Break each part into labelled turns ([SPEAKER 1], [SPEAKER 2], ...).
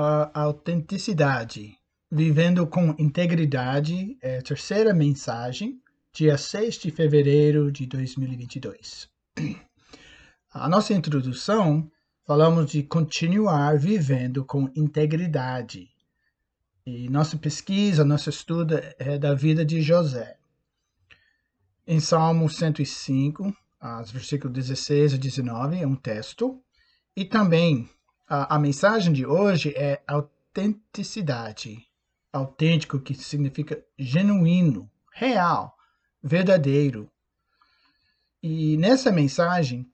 [SPEAKER 1] a autenticidade. Vivendo com integridade é a terceira mensagem, dia 6 de fevereiro de 2022. A nossa introdução, falamos de continuar vivendo com integridade. E nossa pesquisa, nosso estudo é da vida de José. Em Salmo 105, os versículos 16 a 19, é um texto. E também a, mensagem de hoje é autenticidade. Autêntico, que significa genuíno, real, verdadeiro. E nessa mensagem,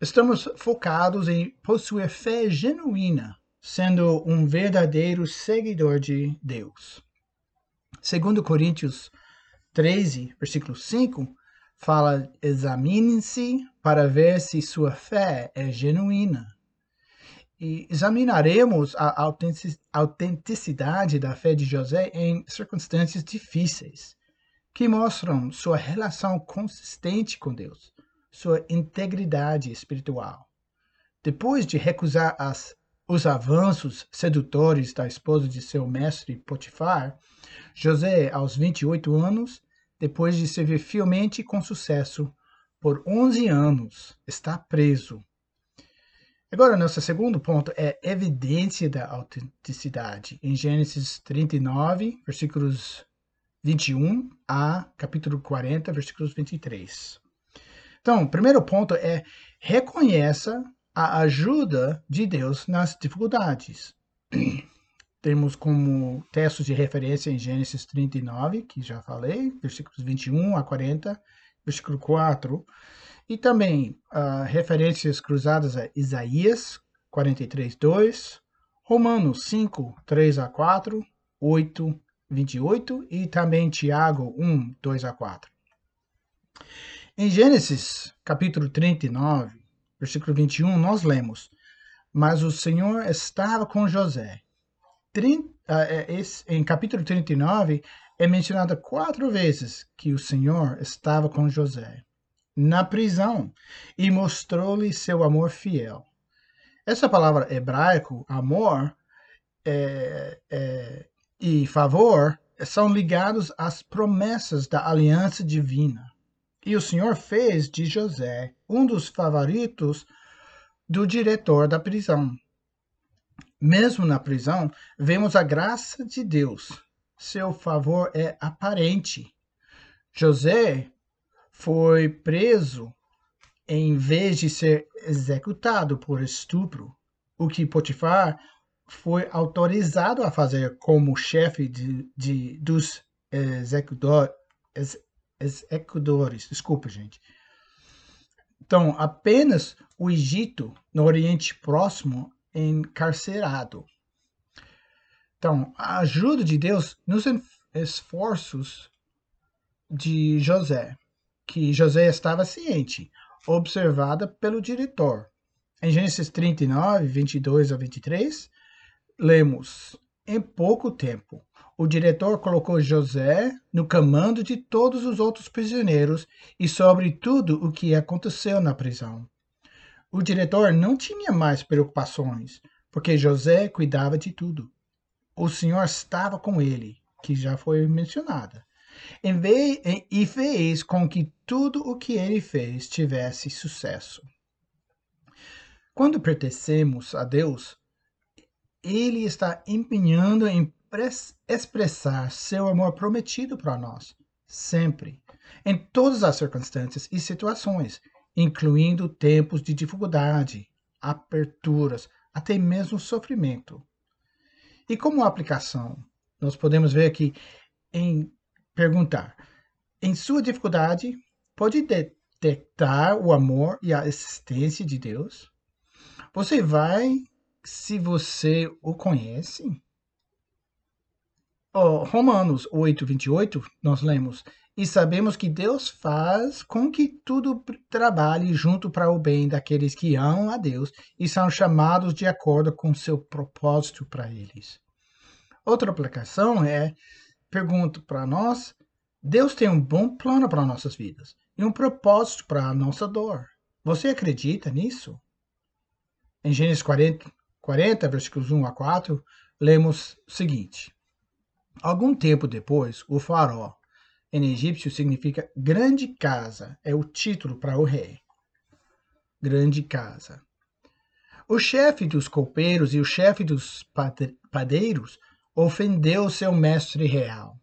[SPEAKER 1] estamos focados em possuir fé genuína, sendo um verdadeiro seguidor de Deus. Segundo Coríntios 13, versículo 5, fala: examine-se para ver se sua fé é genuína e examinaremos a autenticidade da fé de José em circunstâncias difíceis, que mostram sua relação consistente com Deus, sua integridade espiritual. Depois de recusar as, os avanços sedutores da esposa de seu mestre Potifar, José, aos 28 anos, depois de servir fielmente com sucesso por 11 anos, está preso Agora, nosso segundo ponto é evidência da autenticidade. Em Gênesis 39, versículos 21 a capítulo 40, versículos 23. Então, o primeiro ponto é reconheça a ajuda de Deus nas dificuldades. Temos como textos de referência em Gênesis 39, que já falei, versículos 21 a 40, versículo 4. E também uh, referências cruzadas a Isaías 43, 2, Romanos 5, 3 a 4, 8, 28 e também Tiago 1, 2 a 4. Em Gênesis capítulo 39, versículo 21, nós lemos: Mas o Senhor estava com José. Uh, em capítulo 39 é mencionado quatro vezes que o Senhor estava com José na prisão e mostrou-lhe seu amor fiel. Essa palavra hebraico, amor é, é, e favor, são ligados às promessas da aliança divina. E o Senhor fez de José um dos favoritos do diretor da prisão. Mesmo na prisão, vemos a graça de Deus. Seu favor é aparente. José foi preso em vez de ser executado por estupro, o que Potifar foi autorizado a fazer como chefe de, de dos executores. Ex, executores. Desculpa, gente. Então, apenas o Egito, no Oriente Próximo, encarcerado. Então, a ajuda de Deus nos esforços de José que José estava ciente, observada pelo diretor. Em Gênesis 39, 22 a 23, lemos: Em pouco tempo, o diretor colocou José no comando de todos os outros prisioneiros e sobre tudo o que aconteceu na prisão. O diretor não tinha mais preocupações, porque José cuidava de tudo. O Senhor estava com ele, que já foi mencionada e fez com que tudo o que ele fez tivesse sucesso. Quando pertencemos a Deus, ele está empenhando em expressar seu amor prometido para nós, sempre, em todas as circunstâncias e situações, incluindo tempos de dificuldade, aperturas, até mesmo sofrimento. E como aplicação, nós podemos ver que em perguntar. Em sua dificuldade, pode detectar o amor e a existência de Deus? Você vai se você o conhece? Oh, Romanos 8, 28, nós lemos: E sabemos que Deus faz com que tudo trabalhe junto para o bem daqueles que amam a Deus e são chamados de acordo com seu propósito para eles. Outra aplicação é pergunto para nós: Deus tem um bom plano para nossas vidas e um propósito para a nossa dor. Você acredita nisso? Em Gênesis 40, 40, versículos 1 a 4, lemos o seguinte: Algum tempo depois, o faraó, em egípcio significa grande casa, é o título para o rei. Grande casa. O chefe dos copeiros e o chefe dos padeiros ofendeu seu mestre real.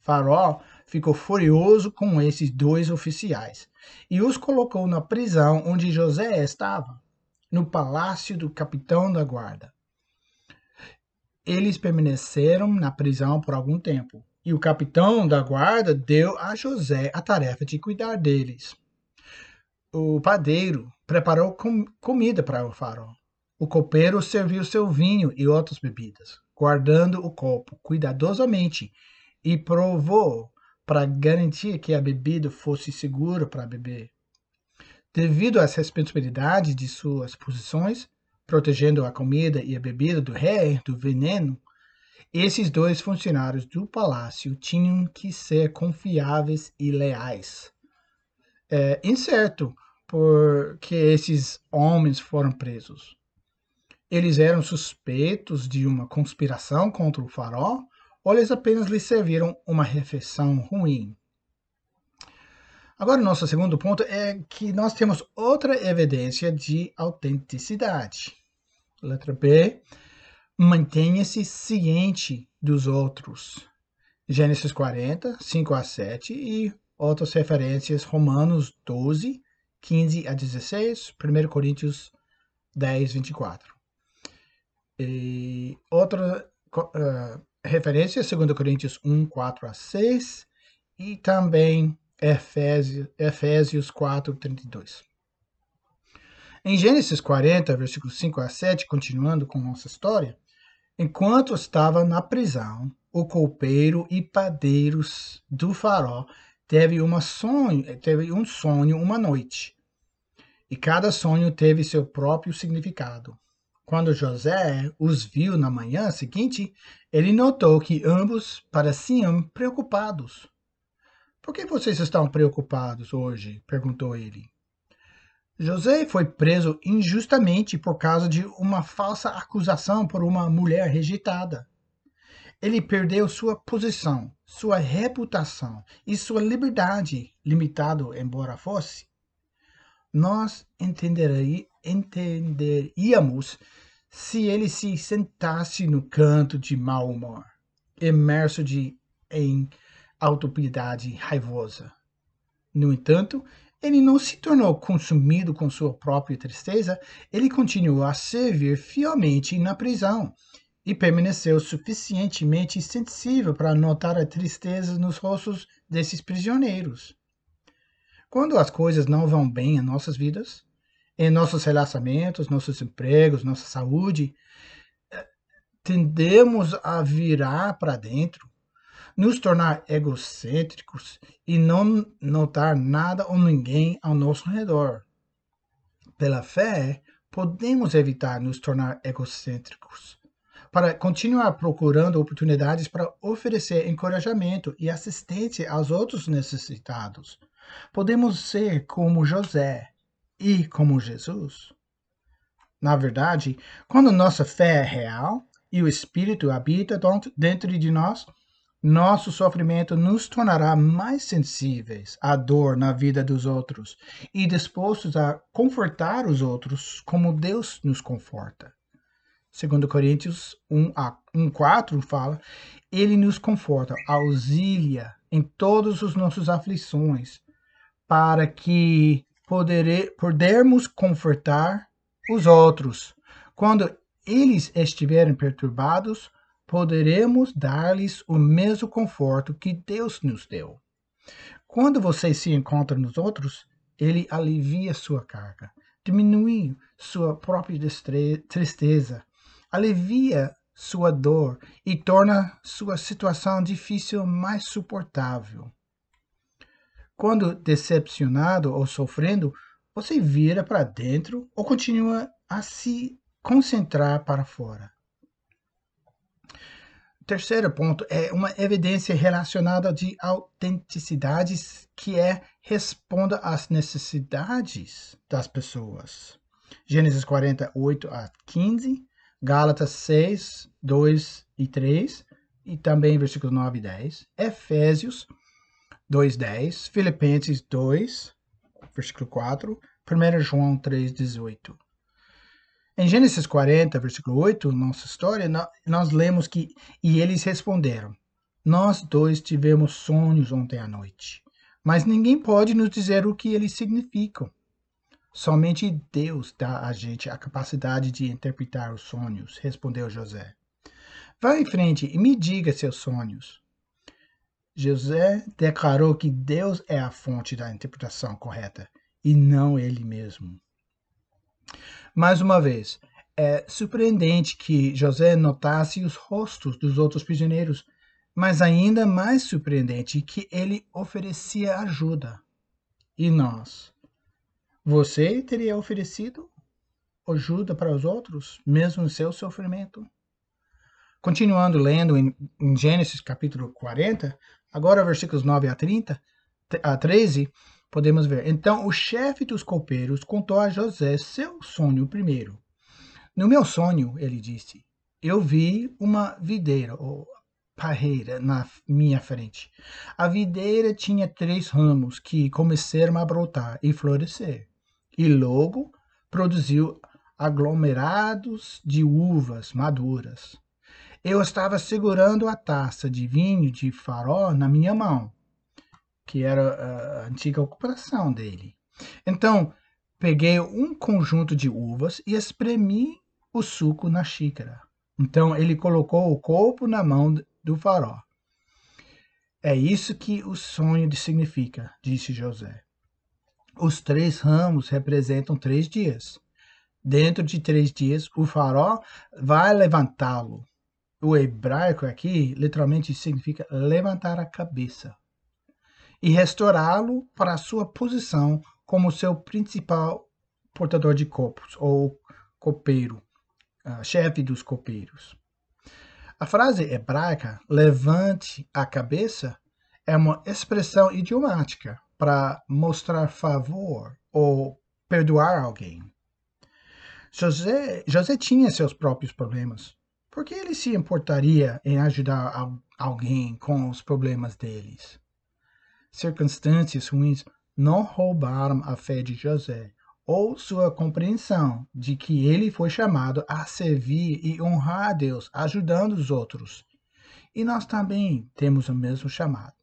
[SPEAKER 1] Faraó ficou furioso com esses dois oficiais e os colocou na prisão onde José estava, no palácio do capitão da guarda. Eles permaneceram na prisão por algum tempo, e o capitão da guarda deu a José a tarefa de cuidar deles. O padeiro preparou com comida para o faraó. O copeiro serviu seu vinho e outras bebidas, guardando o copo cuidadosamente, e provou para garantir que a bebida fosse segura para beber. Devido às responsabilidades de suas posições, protegendo a comida e a bebida do rei do veneno, esses dois funcionários do palácio tinham que ser confiáveis e leais. É incerto porque esses homens foram presos. Eles eram suspeitos de uma conspiração contra o faraó ou eles apenas lhe serviram uma refeição ruim? Agora, nosso segundo ponto é que nós temos outra evidência de autenticidade. Letra B mantenha-se ciente dos outros. Gênesis 40, 5 a 7 e outras referências, Romanos 12, 15 a 16, 1 Coríntios 10, 24. E outra uh, referência, 2 Coríntios 1, 4 a 6 e também Efésios, Efésios 4, 32. Em Gênesis 40, versículos 5 a 7, continuando com nossa história, Enquanto estava na prisão, o copeiro e padeiros do faraó teve, uma sonho, teve um sonho uma noite. E cada sonho teve seu próprio significado. Quando José os viu na manhã seguinte, ele notou que ambos pareciam preocupados. Por que vocês estão preocupados hoje? perguntou ele. José foi preso injustamente por causa de uma falsa acusação por uma mulher rejeitada. Ele perdeu sua posição, sua reputação e sua liberdade, limitado embora fosse. Nós entenderíamos se ele se sentasse no canto de mau humor, imerso de, em autopiedade raivosa. No entanto, ele não se tornou consumido com sua própria tristeza, ele continuou a servir fielmente na prisão e permaneceu suficientemente sensível para notar a tristeza nos rostos desses prisioneiros. Quando as coisas não vão bem em nossas vidas, em nossos relacionamentos, nossos empregos, nossa saúde, eh, tendemos a virar para dentro nos tornar egocêntricos e não notar nada ou ninguém ao nosso redor. Pela fé, podemos evitar nos tornar egocêntricos, para continuar procurando oportunidades para oferecer encorajamento e assistência aos outros necessitados. Podemos ser como José e como Jesus. Na verdade, quando nossa fé é real e o Espírito habita dentro de nós, nosso sofrimento nos tornará mais sensíveis à dor na vida dos outros e dispostos a confortar os outros como Deus nos conforta. Segundo Coríntios 1, 1 4 fala, ele nos conforta, auxilia em todas as nossas aflições, para que podere, podermos confortar os outros. Quando eles estiverem perturbados, poderemos dar-lhes o mesmo conforto que Deus nos deu. Quando você se encontra nos outros, ele alivia sua carga, diminui sua própria tristeza, alivia sua dor e torna sua situação difícil mais suportável. Quando decepcionado ou sofrendo, você vira para dentro ou continua a se concentrar para fora terceiro ponto é uma evidência relacionada de autenticidades que é responda às necessidades das pessoas. Gênesis 48 a 15, Gálatas 6, 2 e 3, e também versículos 9 e 10. Efésios 2, 10. Filipenses 2, versículo 4. 1 João 3, 18. Em Gênesis 40, versículo 8, nossa história, nós lemos que, e eles responderam, nós dois tivemos sonhos ontem à noite, mas ninguém pode nos dizer o que eles significam. Somente Deus dá a gente a capacidade de interpretar os sonhos, respondeu José. Vá em frente e me diga seus sonhos. José declarou que Deus é a fonte da interpretação correta e não ele mesmo. Mais uma vez, é surpreendente que José notasse os rostos dos outros prisioneiros, mas ainda mais surpreendente que ele oferecia ajuda. E nós? Você teria oferecido ajuda para os outros, mesmo em seu sofrimento? Continuando lendo em, Gênesis capítulo 40, agora versículos 9 a 30, a 13, podemos ver. Então o chefe dos copeiros contou a José seu sonho primeiro. No meu sonho, ele disse, eu vi uma videira ou parreira na minha frente. A videira tinha três ramos que começaram a brotar e florescer, e logo produziu aglomerados de uvas maduras. Eu estava segurando a taça de vinho de farol na minha mão que era a antiga ocupação dele. Então, peguei um conjunto de uvas e espremi o suco na xícara. Então, ele colocou o copo na mão do farol. É isso que o sonho significa, disse José. Os três ramos representam três dias. Dentro de três dias, o farol vai levantá-lo. O hebraico aqui literalmente significa levantar a cabeça e restaurá-lo para a sua posição como seu principal portador de copos, ou copeiro, uh, chefe dos copeiros. A frase hebraica, levante a cabeça, é uma expressão idiomática para mostrar favor ou perdoar alguém. José, José tinha seus próprios problemas. Por que ele se importaria em ajudar alguém com os problemas deles? circunstâncias ruins não roubaram a fé de José ou sua compreensão de que ele foi chamado a servir e honrar a Deus, ajudando os outros. E nós também temos o mesmo chamado.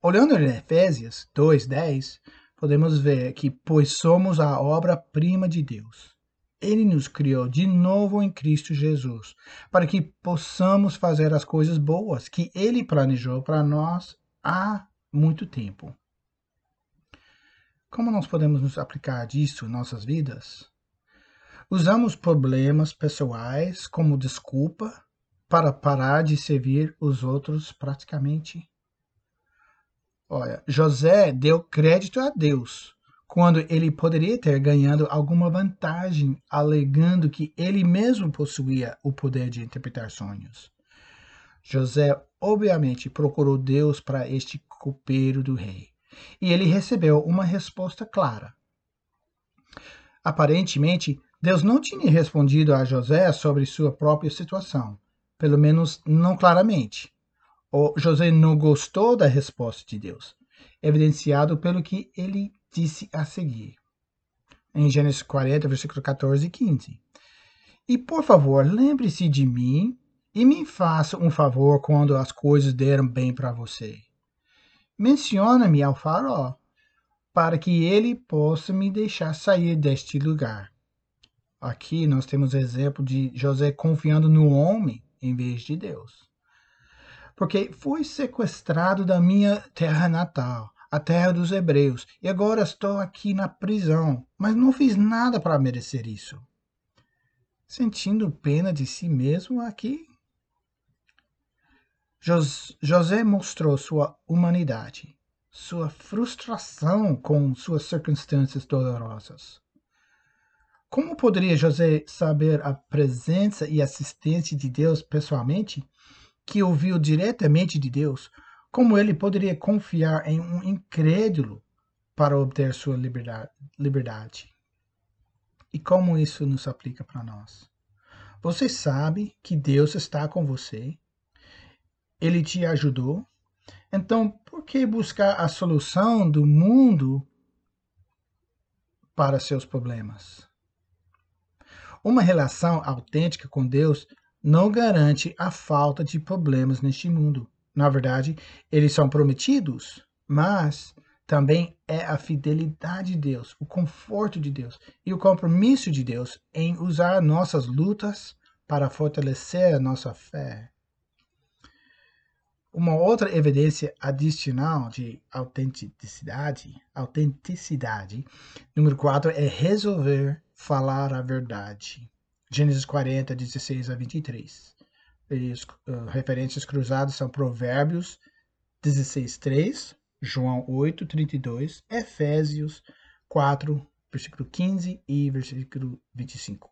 [SPEAKER 1] Olhando em Efésios 2:10, podemos ver que pois somos a obra-prima de Deus. Ele nos criou de novo em Cristo Jesus, para que possamos fazer as coisas boas que ele planejou para nós há muito tempo. Como nós podemos nos aplicar disso em nossas vidas? Usamos problemas pessoais como desculpa para parar de servir os outros praticamente? Olha, José deu crédito a Deus quando ele poderia ter ganhado alguma vantagem, alegando que ele mesmo possuía o poder de interpretar sonhos. José obviamente procurou Deus para este copeiro do rei, e ele recebeu uma resposta clara. Aparentemente, Deus não tinha respondido a José sobre sua própria situação, pelo menos não claramente. O José não gostou da resposta de Deus, evidenciado pelo que ele disse a seguir. Em Gênesis 40, versículo 14 e 15. E por favor, lembre-se de mim e me faça um favor quando as coisas deram bem para você. Menciona-me ao faraó, para que ele possa me deixar sair deste lugar. Aqui nós temos exemplo de José confiando no homem em vez de Deus. Porque fui sequestrado da minha terra natal, a terra dos hebreus, e agora estou aqui na prisão, mas não fiz nada para merecer isso. Sentindo pena de si mesmo aqui, José mostrou sua humanidade, sua frustração com suas circunstâncias dolorosas. Como poderia José saber a presença e assistência de Deus pessoalmente, que ouviu diretamente de Deus? Como ele poderia confiar em um incrédulo para obter sua liberdade? E como isso nos aplica para nós? Você sabe que Deus está com você. Ele te ajudou. Então, por que buscar a solução do mundo para seus problemas? Uma relação autêntica com Deus não garante a falta de problemas neste mundo. Na verdade, eles são prometidos, mas também é a fidelidade de Deus, o conforto de Deus e o compromisso de Deus em usar nossas lutas para fortalecer a nossa fé. Uma outra evidência adicional de autenticidade, autenticidade, número 4, é resolver falar a verdade. Gênesis 40, 16 a 23. E, uh, referências cruzadas são Provérbios 16, 3, João 8, 32, Efésios 4, versículo 15 e versículo 25.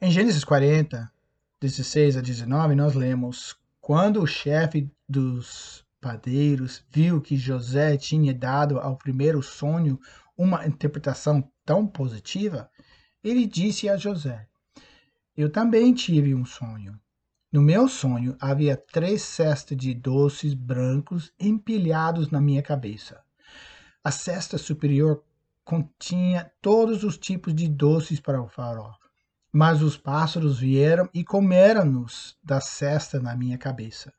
[SPEAKER 1] Em Gênesis 40, 16 a 19, nós lemos: Quando o chefe dos padeiros viu que José tinha dado ao primeiro sonho uma interpretação tão positiva, ele disse a José: Eu também tive um sonho. No meu sonho havia três cestas de doces brancos empilhados na minha cabeça. A cesta superior continha todos os tipos de doces para o farol, mas os pássaros vieram e comeram-nos da cesta na minha cabeça.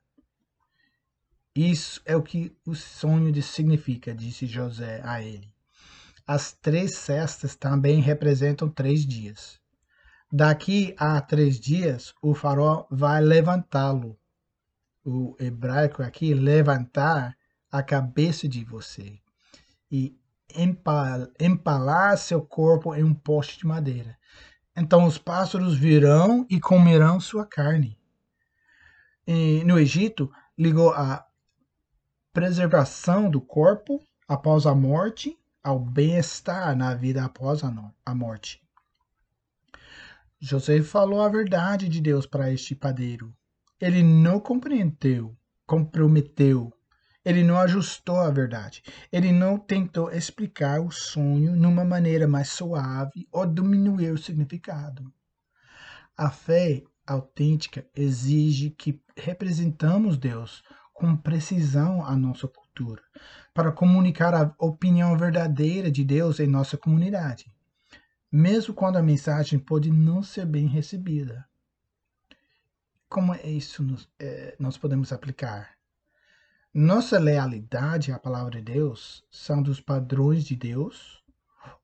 [SPEAKER 1] Isso é o que o sonho significa, disse José a ele. As três cestas também representam três dias. Daqui a três dias, o farol vai levantá-lo. O hebraico aqui, levantar a cabeça de você e empalar seu corpo em um poste de madeira. Então os pássaros virão e comerão sua carne. E, no Egito, ligou a preservação do corpo após a morte ao bem-estar na vida após a morte. José falou a verdade de Deus para este padeiro. Ele não compreendeu, comprometeu. Ele não ajustou a verdade. Ele não tentou explicar o sonho numa maneira mais suave ou diminuir o significado. A fé autêntica exige que representamos Deus com precisão à nossa para comunicar a opinião verdadeira de Deus em nossa comunidade mesmo quando a mensagem pode não ser bem recebida. Como é isso nos, é, nós podemos aplicar? Nossa lealidade à palavra de Deus são dos padrões de Deus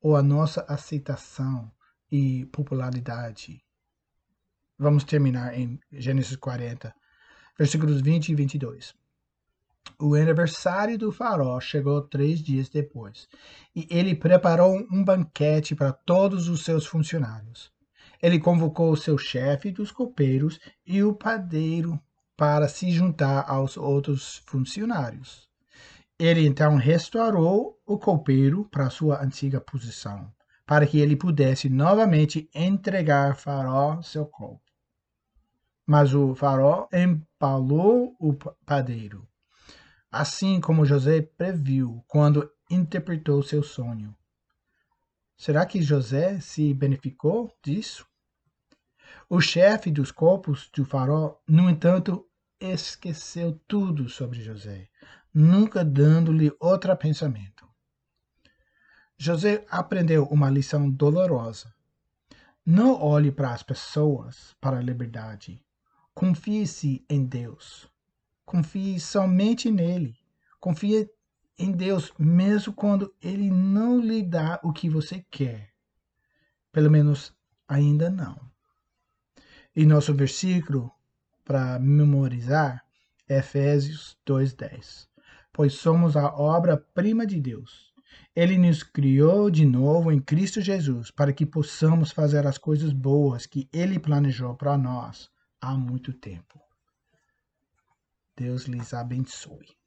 [SPEAKER 1] ou a nossa aceitação e popularidade? Vamos terminar em Gênesis 40, versículos 20 e 22. O aniversário do faraó chegou três dias depois, e ele preparou um banquete para todos os seus funcionários. Ele convocou o seu chefe dos copeiros e o padeiro para se juntar aos outros funcionários. Ele então restaurou o copeiro para sua antiga posição, para que ele pudesse novamente entregar Faraó seu corpo. Mas o Faraó empalou o padeiro assim como José previu quando interpretou seu sonho. Será que José se beneficiou disso? O chefe dos corpos do farol, no entanto, esqueceu tudo sobre José, nunca dando-lhe outro pensamento. José aprendeu uma lição dolorosa. Não olhe para as pessoas para a liberdade. Confie-se em Deus. Confie somente nele. Confie em Deus, mesmo quando ele não lhe dá o que você quer. Pelo menos ainda não. E nosso versículo para memorizar é Efésios 2:10. Pois somos a obra-prima de Deus. Ele nos criou de novo em Cristo Jesus para que possamos fazer as coisas boas que ele planejou para nós há muito tempo. Deus lhes abençoe.